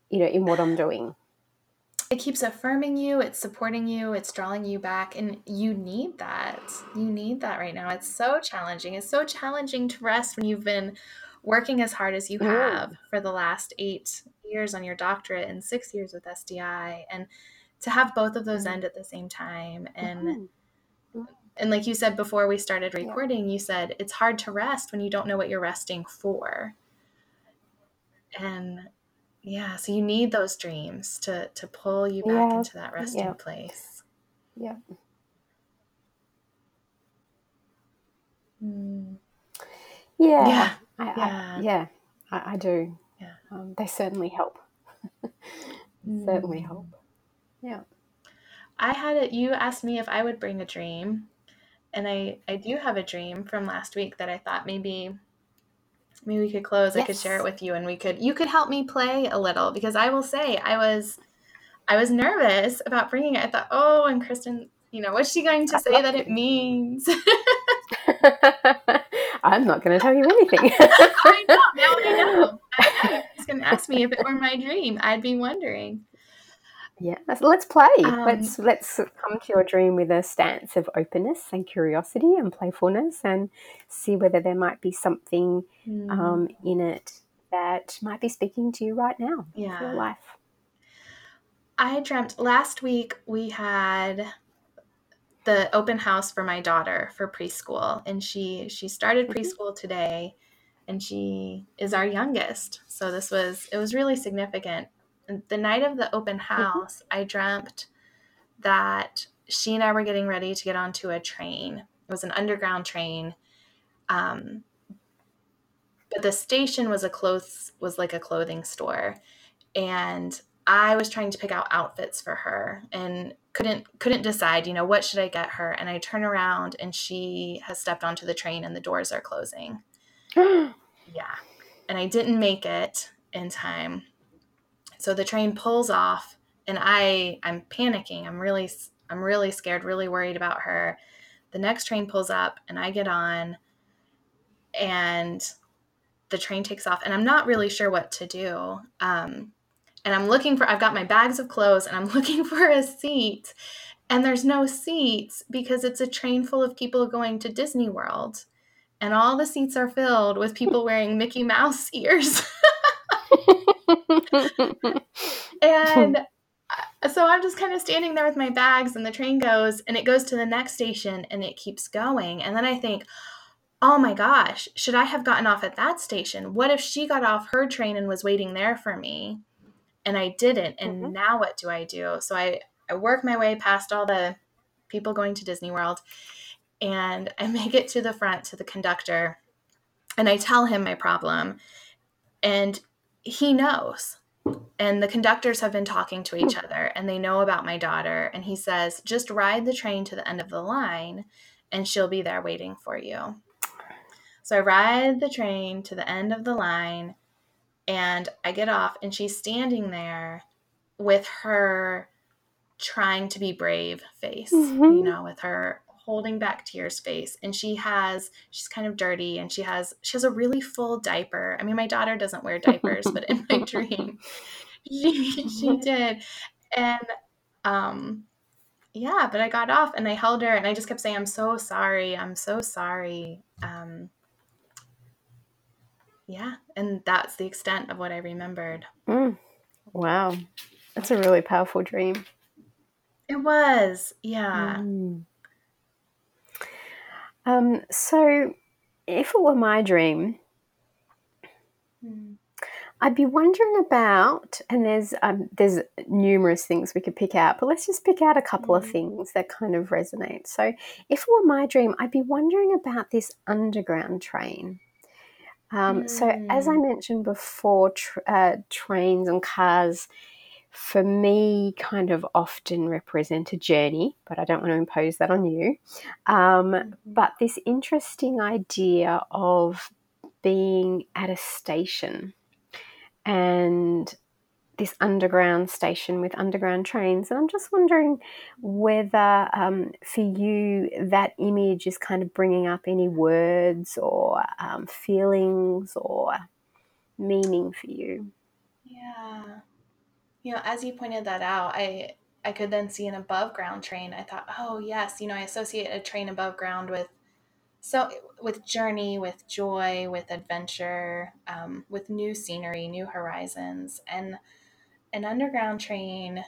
you know in what I'm doing it keeps affirming you, it's supporting you, it's drawing you back, and you need that. You need that right now. It's so challenging. It's so challenging to rest when you've been working as hard as you have for the last eight years on your doctorate and six years with SDI, and to have both of those end at the same time. And and like you said before we started recording, you said it's hard to rest when you don't know what you're resting for. And yeah so you need those dreams to to pull you back yeah. into that resting yeah. place yeah mm. yeah yeah I, yeah. I, yeah I, I, do yeah um, they certainly help mm. certainly help yeah i had it you asked me if i would bring a dream and i i do have a dream from last week that i thought maybe maybe we could close yes. i could share it with you and we could you could help me play a little because i will say i was i was nervous about bringing it i thought oh and kristen you know what's she going to say that it means? I'm not going to tell you anything. I know now i know. I, going to ask me if it were my dream. I'd be wondering yeah, let's play. Um, let's let's come to your dream with a stance of openness and curiosity and playfulness, and see whether there might be something mm. um, in it that might be speaking to you right now. Yeah, your life. I dreamt last week we had the open house for my daughter for preschool, and she she started mm-hmm. preschool today, and she is our youngest. So this was it was really significant the night of the open mm-hmm. house, I dreamt that she and I were getting ready to get onto a train. It was an underground train. Um, but the station was a clothes was like a clothing store. And I was trying to pick out outfits for her and couldn't couldn't decide, you know, what should I get her? And I turn around and she has stepped onto the train and the doors are closing. yeah. And I didn't make it in time so the train pulls off and I I'm panicking. I'm really I'm really scared, really worried about her. The next train pulls up and I get on and the train takes off and I'm not really sure what to do. Um, and I'm looking for, I've got my bags of clothes and I'm looking for a seat. And there's no seats because it's a train full of people going to Disney World. And all the seats are filled with people wearing Mickey Mouse ears. and uh, so I'm just kind of standing there with my bags, and the train goes and it goes to the next station and it keeps going. And then I think, oh my gosh, should I have gotten off at that station? What if she got off her train and was waiting there for me? And I didn't. And mm-hmm. now what do I do? So I, I work my way past all the people going to Disney World and I make it to the front to the conductor and I tell him my problem. And he knows. And the conductors have been talking to each other and they know about my daughter. And he says, just ride the train to the end of the line and she'll be there waiting for you. So I ride the train to the end of the line and I get off, and she's standing there with her trying to be brave face, mm-hmm. you know, with her holding back tears face and she has she's kind of dirty and she has she has a really full diaper i mean my daughter doesn't wear diapers but in my dream she, she did and um yeah but i got off and i held her and i just kept saying i'm so sorry i'm so sorry um yeah, and that's the extent of what I remembered. Mm. Wow. That's a really powerful dream. It was, yeah. Mm. Um, so, if it were my dream, mm. I'd be wondering about, and there's um, there's numerous things we could pick out, but let's just pick out a couple mm. of things that kind of resonate. So, if it were my dream, I'd be wondering about this underground train. Um, mm. So, as I mm. mentioned before, tr- uh, trains and cars for me kind of often represent a journey, but I don't want to impose that on you. Um, mm-hmm. but this interesting idea of being at a station and this underground station with underground trains. And I'm just wondering whether um, for you that image is kind of bringing up any words or um, feelings or meaning for you. Yeah. You know, as you pointed that out, I I could then see an above ground train. I thought, oh yes, you know, I associate a train above ground with so with journey, with joy, with adventure, um, with new scenery, new horizons, and an underground train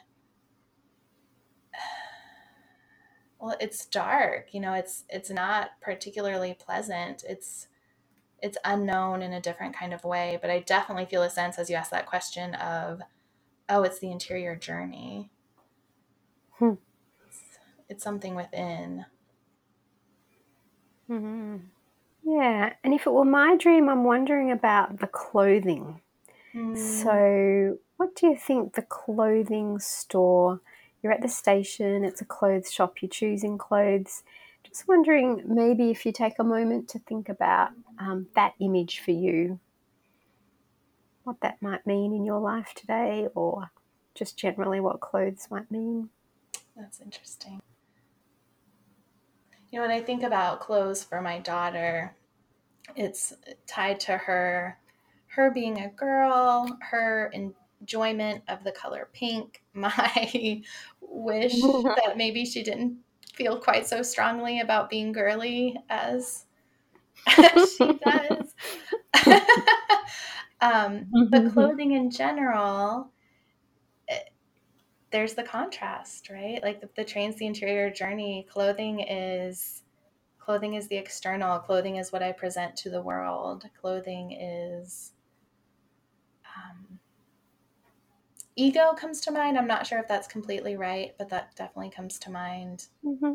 well it's dark you know it's it's not particularly pleasant it's it's unknown in a different kind of way but i definitely feel a sense as you ask that question of oh it's the interior journey hmm. it's, it's, something within mm-hmm. yeah and if it were my dream i'm wondering about the clothing mm. so what do you think the clothing store? You're at the station, it's a clothes shop, you're choosing clothes. Just wondering maybe if you take a moment to think about um, that image for you, what that might mean in your life today, or just generally what clothes might mean. That's interesting. You know, when I think about clothes for my daughter, it's tied to her her being a girl, her enjoyment of the color pink, my wish that maybe she didn't feel quite so strongly about being girly as, as she does. Um, but mm-hmm. clothing in general, it, eh, there's the contrast, right? Like the, the train's the interior journey. Clothing is clothing is the external. Clothing is what I present to the world. Clothing is um, ego comes to mind. I'm not sure if that's completely right, but that definitely comes to mind. Mm-hmm.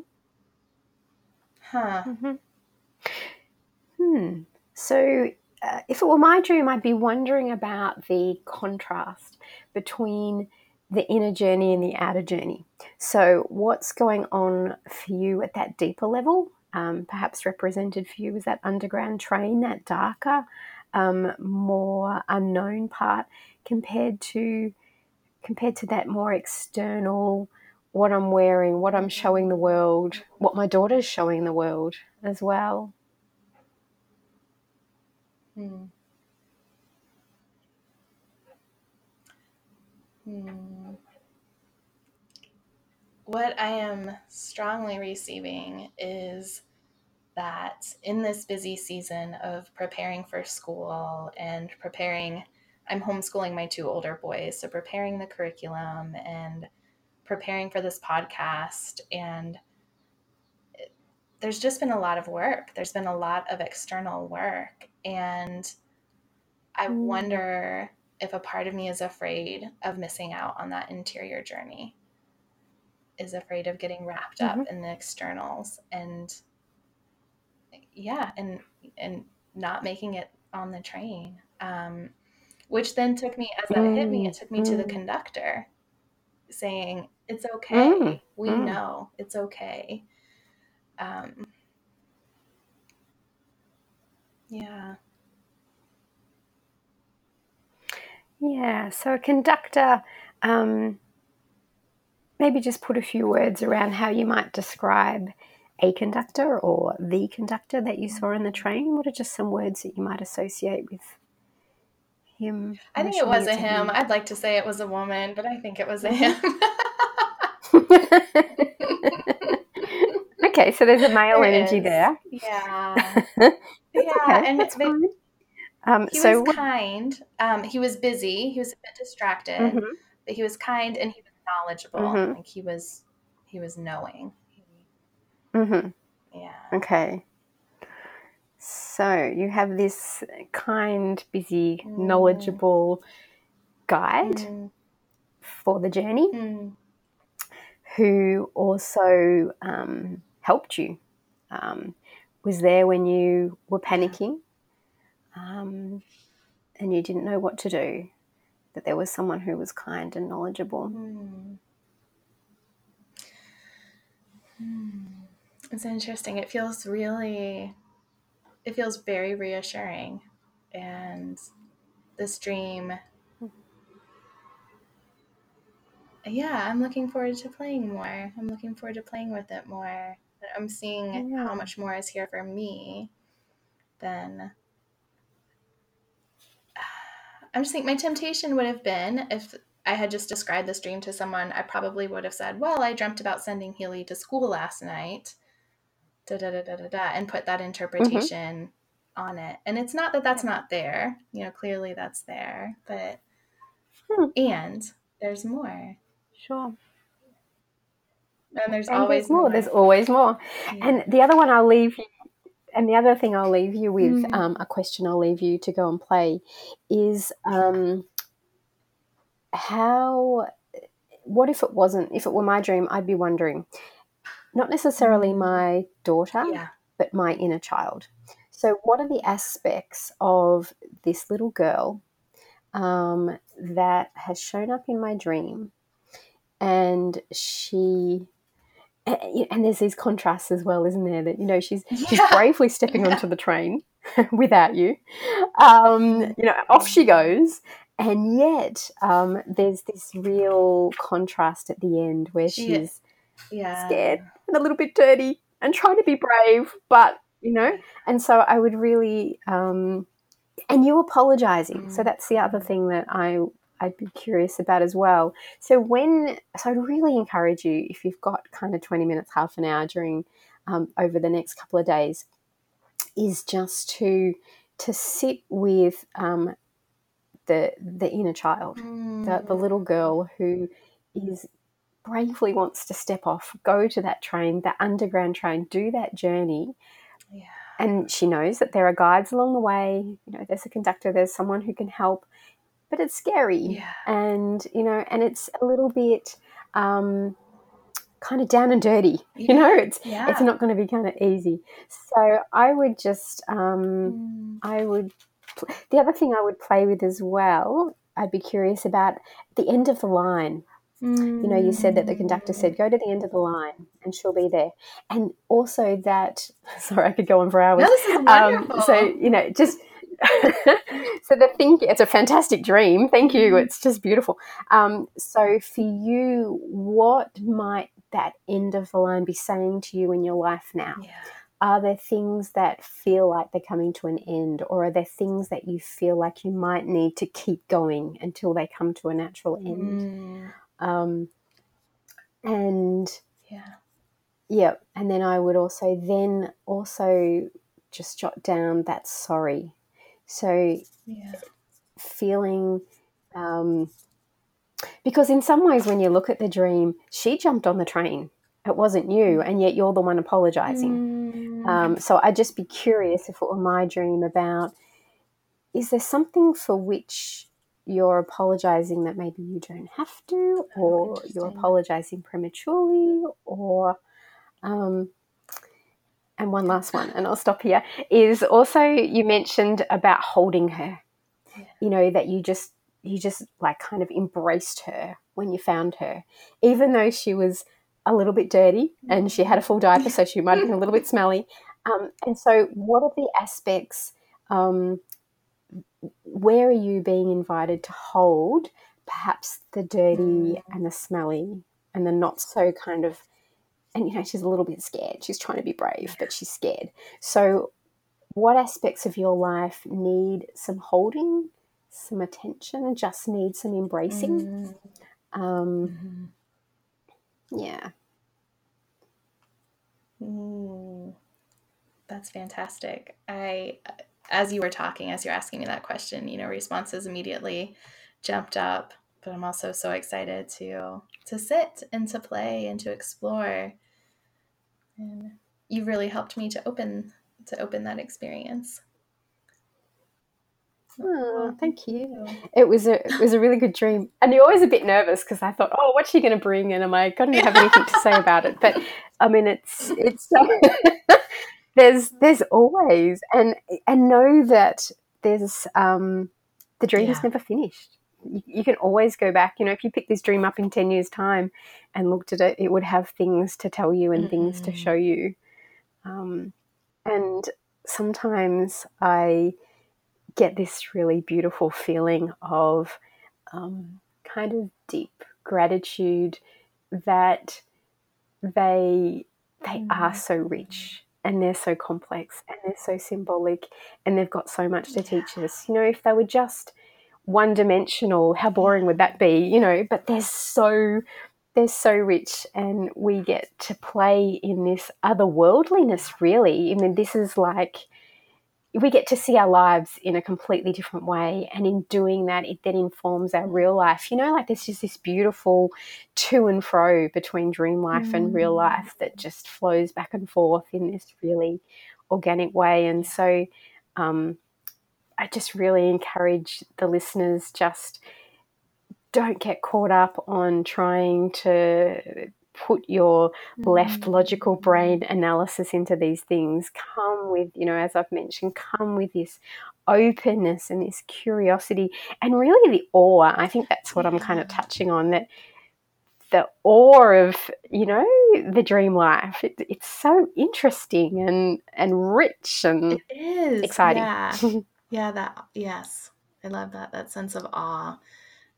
Huh. Mm-hmm. Hmm. So, uh, if it were my dream, I'd be wondering about the contrast between the inner journey and the outer journey. So, what's going on for you at that deeper level? Um, perhaps represented for you as that underground train, that darker, um, more unknown part, compared to compared to that more external, what I'm wearing, what I'm showing the world, what my daughter's showing the world as well. Hmm. Hmm. What I am strongly receiving is that in this busy season of preparing for school and preparing, I'm homeschooling my two older boys, so preparing the curriculum and preparing for this podcast and there's just been a lot of work. There's been a lot of external work. And I mm. wonder if a part of me is afraid of missing out on that interior journey, is afraid of getting wrapped mm-hmm. up in the externals and yeah, and and not making it on the train. Um, which then took me as that mm. hit me, it took me mm. to the mm. conductor saying, It's okay. Mm. We mm. know it's okay. Um, yeah. Yeah, so a conductor, um, maybe just put a few words around how you might describe a conductor or the conductor that you saw in the train. What are just some words that you might associate with him? I think it was a him. him. I'd like to say it was a woman, but I think it was a him. okay, so there's a male there energy is. there. Yeah. yeah, okay, and that's fine. Um, he so was kind. Um, he was busy. He was a bit distracted, mm-hmm. but he was kind and he was knowledgeable. Mm-hmm. Like he was, he was knowing. Mm-hmm. Yeah. Okay. So you have this kind, busy, mm. knowledgeable guide mm. for the journey, mm. who also um, helped you. Um, was there when you were panicking um, and you didn't know what to do, that there was someone who was kind and knowledgeable. Mm. Mm. It's interesting. It feels really, it feels very reassuring. And this dream, yeah, I'm looking forward to playing more. I'm looking forward to playing with it more. I'm seeing yeah. how much more is here for me than I'm just thinking my temptation would have been if I had just described this dream to someone, I probably would have said, Well, I dreamt about sending Healy to school last night, da da da da da, da and put that interpretation mm-hmm. on it. And it's not that that's not there, you know, clearly that's there, but, hmm. and there's more. Sure. And there's and always there's more. more. There's always more. Yeah. And the other one I'll leave you and the other thing I'll leave you with, mm. um, a question I'll leave you to go and play, is um, how, what if it wasn't, if it were my dream, I'd be wondering, not necessarily mm. my daughter, yeah. but my inner child. So, what are the aspects of this little girl um, that has shown up in my dream and she and there's these contrasts as well, isn't there? That you know she's yeah. she's bravely stepping yeah. onto the train without you. Um, you know, off she goes, and yet um, there's this real contrast at the end where she's yeah. scared and a little bit dirty and trying to be brave, but you know. And so I would really, um, and you apologizing. Mm. So that's the other thing that I I'd be curious about as well. So when so I'd really encourage you if you've got kind of 20 minutes, half an hour during um, over the next couple of days, is just to to sit with um, the the inner child, mm. the, the little girl who is bravely wants to step off, go to that train, the underground train, do that journey. Yeah. And she knows that there are guides along the way. You know, there's a conductor, there's someone who can help but it's scary. Yeah. And, you know, and it's a little bit um, kind of down and dirty. You know, it's yeah. it's not going to be kind of easy. So I would just, um, mm. I would, the other thing I would play with as well, I'd be curious about the end of the line. Mm. You know, you said that the conductor said, go to the end of the line and she'll be there. And also that, sorry, I could go on for hours. No, this is wonderful. Um, so, you know, just so the thing, it's a fantastic dream. Thank you. Mm-hmm. It's just beautiful. Um, so for you, what might that end of the line be saying to you in your life now? Yeah. Are there things that feel like they're coming to an end, or are there things that you feel like you might need to keep going until they come to a natural end? Mm. Um, and yeah, yeah, and then I would also then also just jot down that sorry. So yeah. feeling. Um, because in some ways, when you look at the dream, she jumped on the train. It wasn't you, mm. and yet you're the one apologizing. Mm. Um, so I'd just be curious if it were my dream about is there something for which you're apologizing that maybe you don't have to, oh, or oh, you're apologizing prematurely, or um, and one last one, and I'll stop here, is also you mentioned about holding her. Yeah. You know, that you just you just like kind of embraced her when you found her, even though she was a little bit dirty and she had a full diaper, so she might have been a little bit smelly. Um, and so, what are the aspects? Um, where are you being invited to hold perhaps the dirty mm. and the smelly and the not so kind of and you know she's a little bit scared she's trying to be brave but she's scared so what aspects of your life need some holding some attention just need some embracing mm. um, mm-hmm. yeah mm. that's fantastic i as you were talking as you're asking me that question you know responses immediately jumped up but I'm also so excited to to sit and to play and to explore. And you really helped me to open to open that experience. Oh, thank you. It was a it was a really good dream, and you're always a bit nervous because I thought, oh, what's she going to bring? And am I going to have anything to say about it? But I mean, it's it's there's there's always and and know that there's um the dream yeah. is never finished you, you, can always go back. You know, if you pick this dream up in 10 years' time and looked at it, it would have things to tell you and mm-hmm. things to show you. Um, and sometimes I get this really beautiful feeling of um, kind of deep gratitude that they they are so rich and they're so complex and they're so symbolic and they've got so much to teach us. You know, if they were just one dimensional, how boring would that be? You know, but they're so they're so rich and we get to play in this otherworldliness really. I mean this is like we get to see our lives in a completely different way and in doing that it then informs our real life you know like there's just this beautiful to and fro between dream life mm. and real mm. life that just flows back and forth in this really organic way and so um, I just really encourage the listeners just don't get caught up on trying to put your mm-hmm. left logical brain analysis into these things. Come with, you know, as I've mentioned, come with this openness and this curiosity and really the awe. I think that's what I'm kind of touching on that the awe of you know the dream life it, it's so interesting and and rich and it is exciting yeah. Yeah, that, yes. I love that, that sense of awe.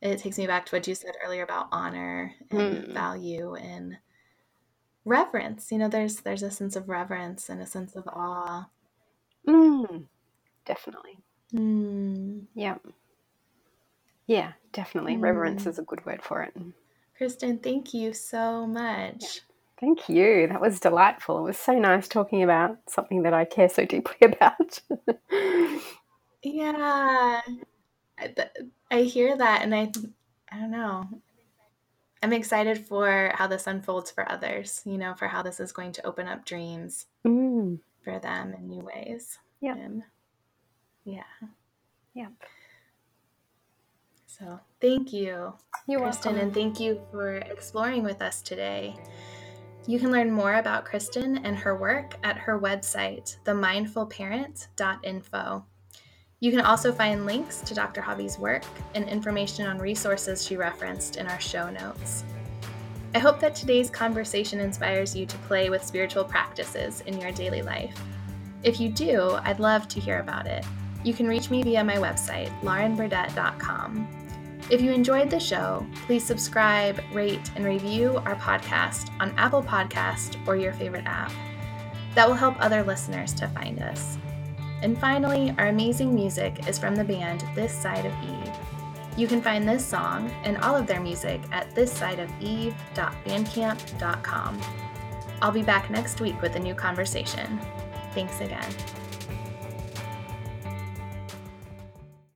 It takes me back to what you said earlier about honor and mm. value and reverence. You know, there's there's a sense of reverence and a sense of awe. Mm. Definitely. Mm. Yeah. Yeah, definitely. Reverence is a good word for it. Kristen, thank you so much. Yeah. Thank you. That was delightful. It was so nice talking about something that I care so deeply about. Yeah. I, hear that and I I don't know. I'm excited for how this unfolds for others, you know, for how this is going to open up dreams mm. for them in new ways. Yeah. Yeah. Yeah. So thank you, You're Kristen, welcome. and thank you for exploring with us today. You can learn more about Kristen and her work at her website, themindfulparent.info. You can also find links to Dr. Hobby's work and information on resources she referenced in our show notes. I hope that today's conversation inspires you to play with spiritual practices in your daily life. If you do, I'd love to hear about it. You can reach me via my website, laurenburdett.com. If you enjoyed the show, please subscribe, rate, and review our podcast on Apple Podcast or your favorite app. That will help other listeners to find us. And finally, our amazing music is from the band This Side of Eve. You can find this song and all of their music at thissideofeve.bandcamp.com. I'll be back next week with a new conversation. Thanks again.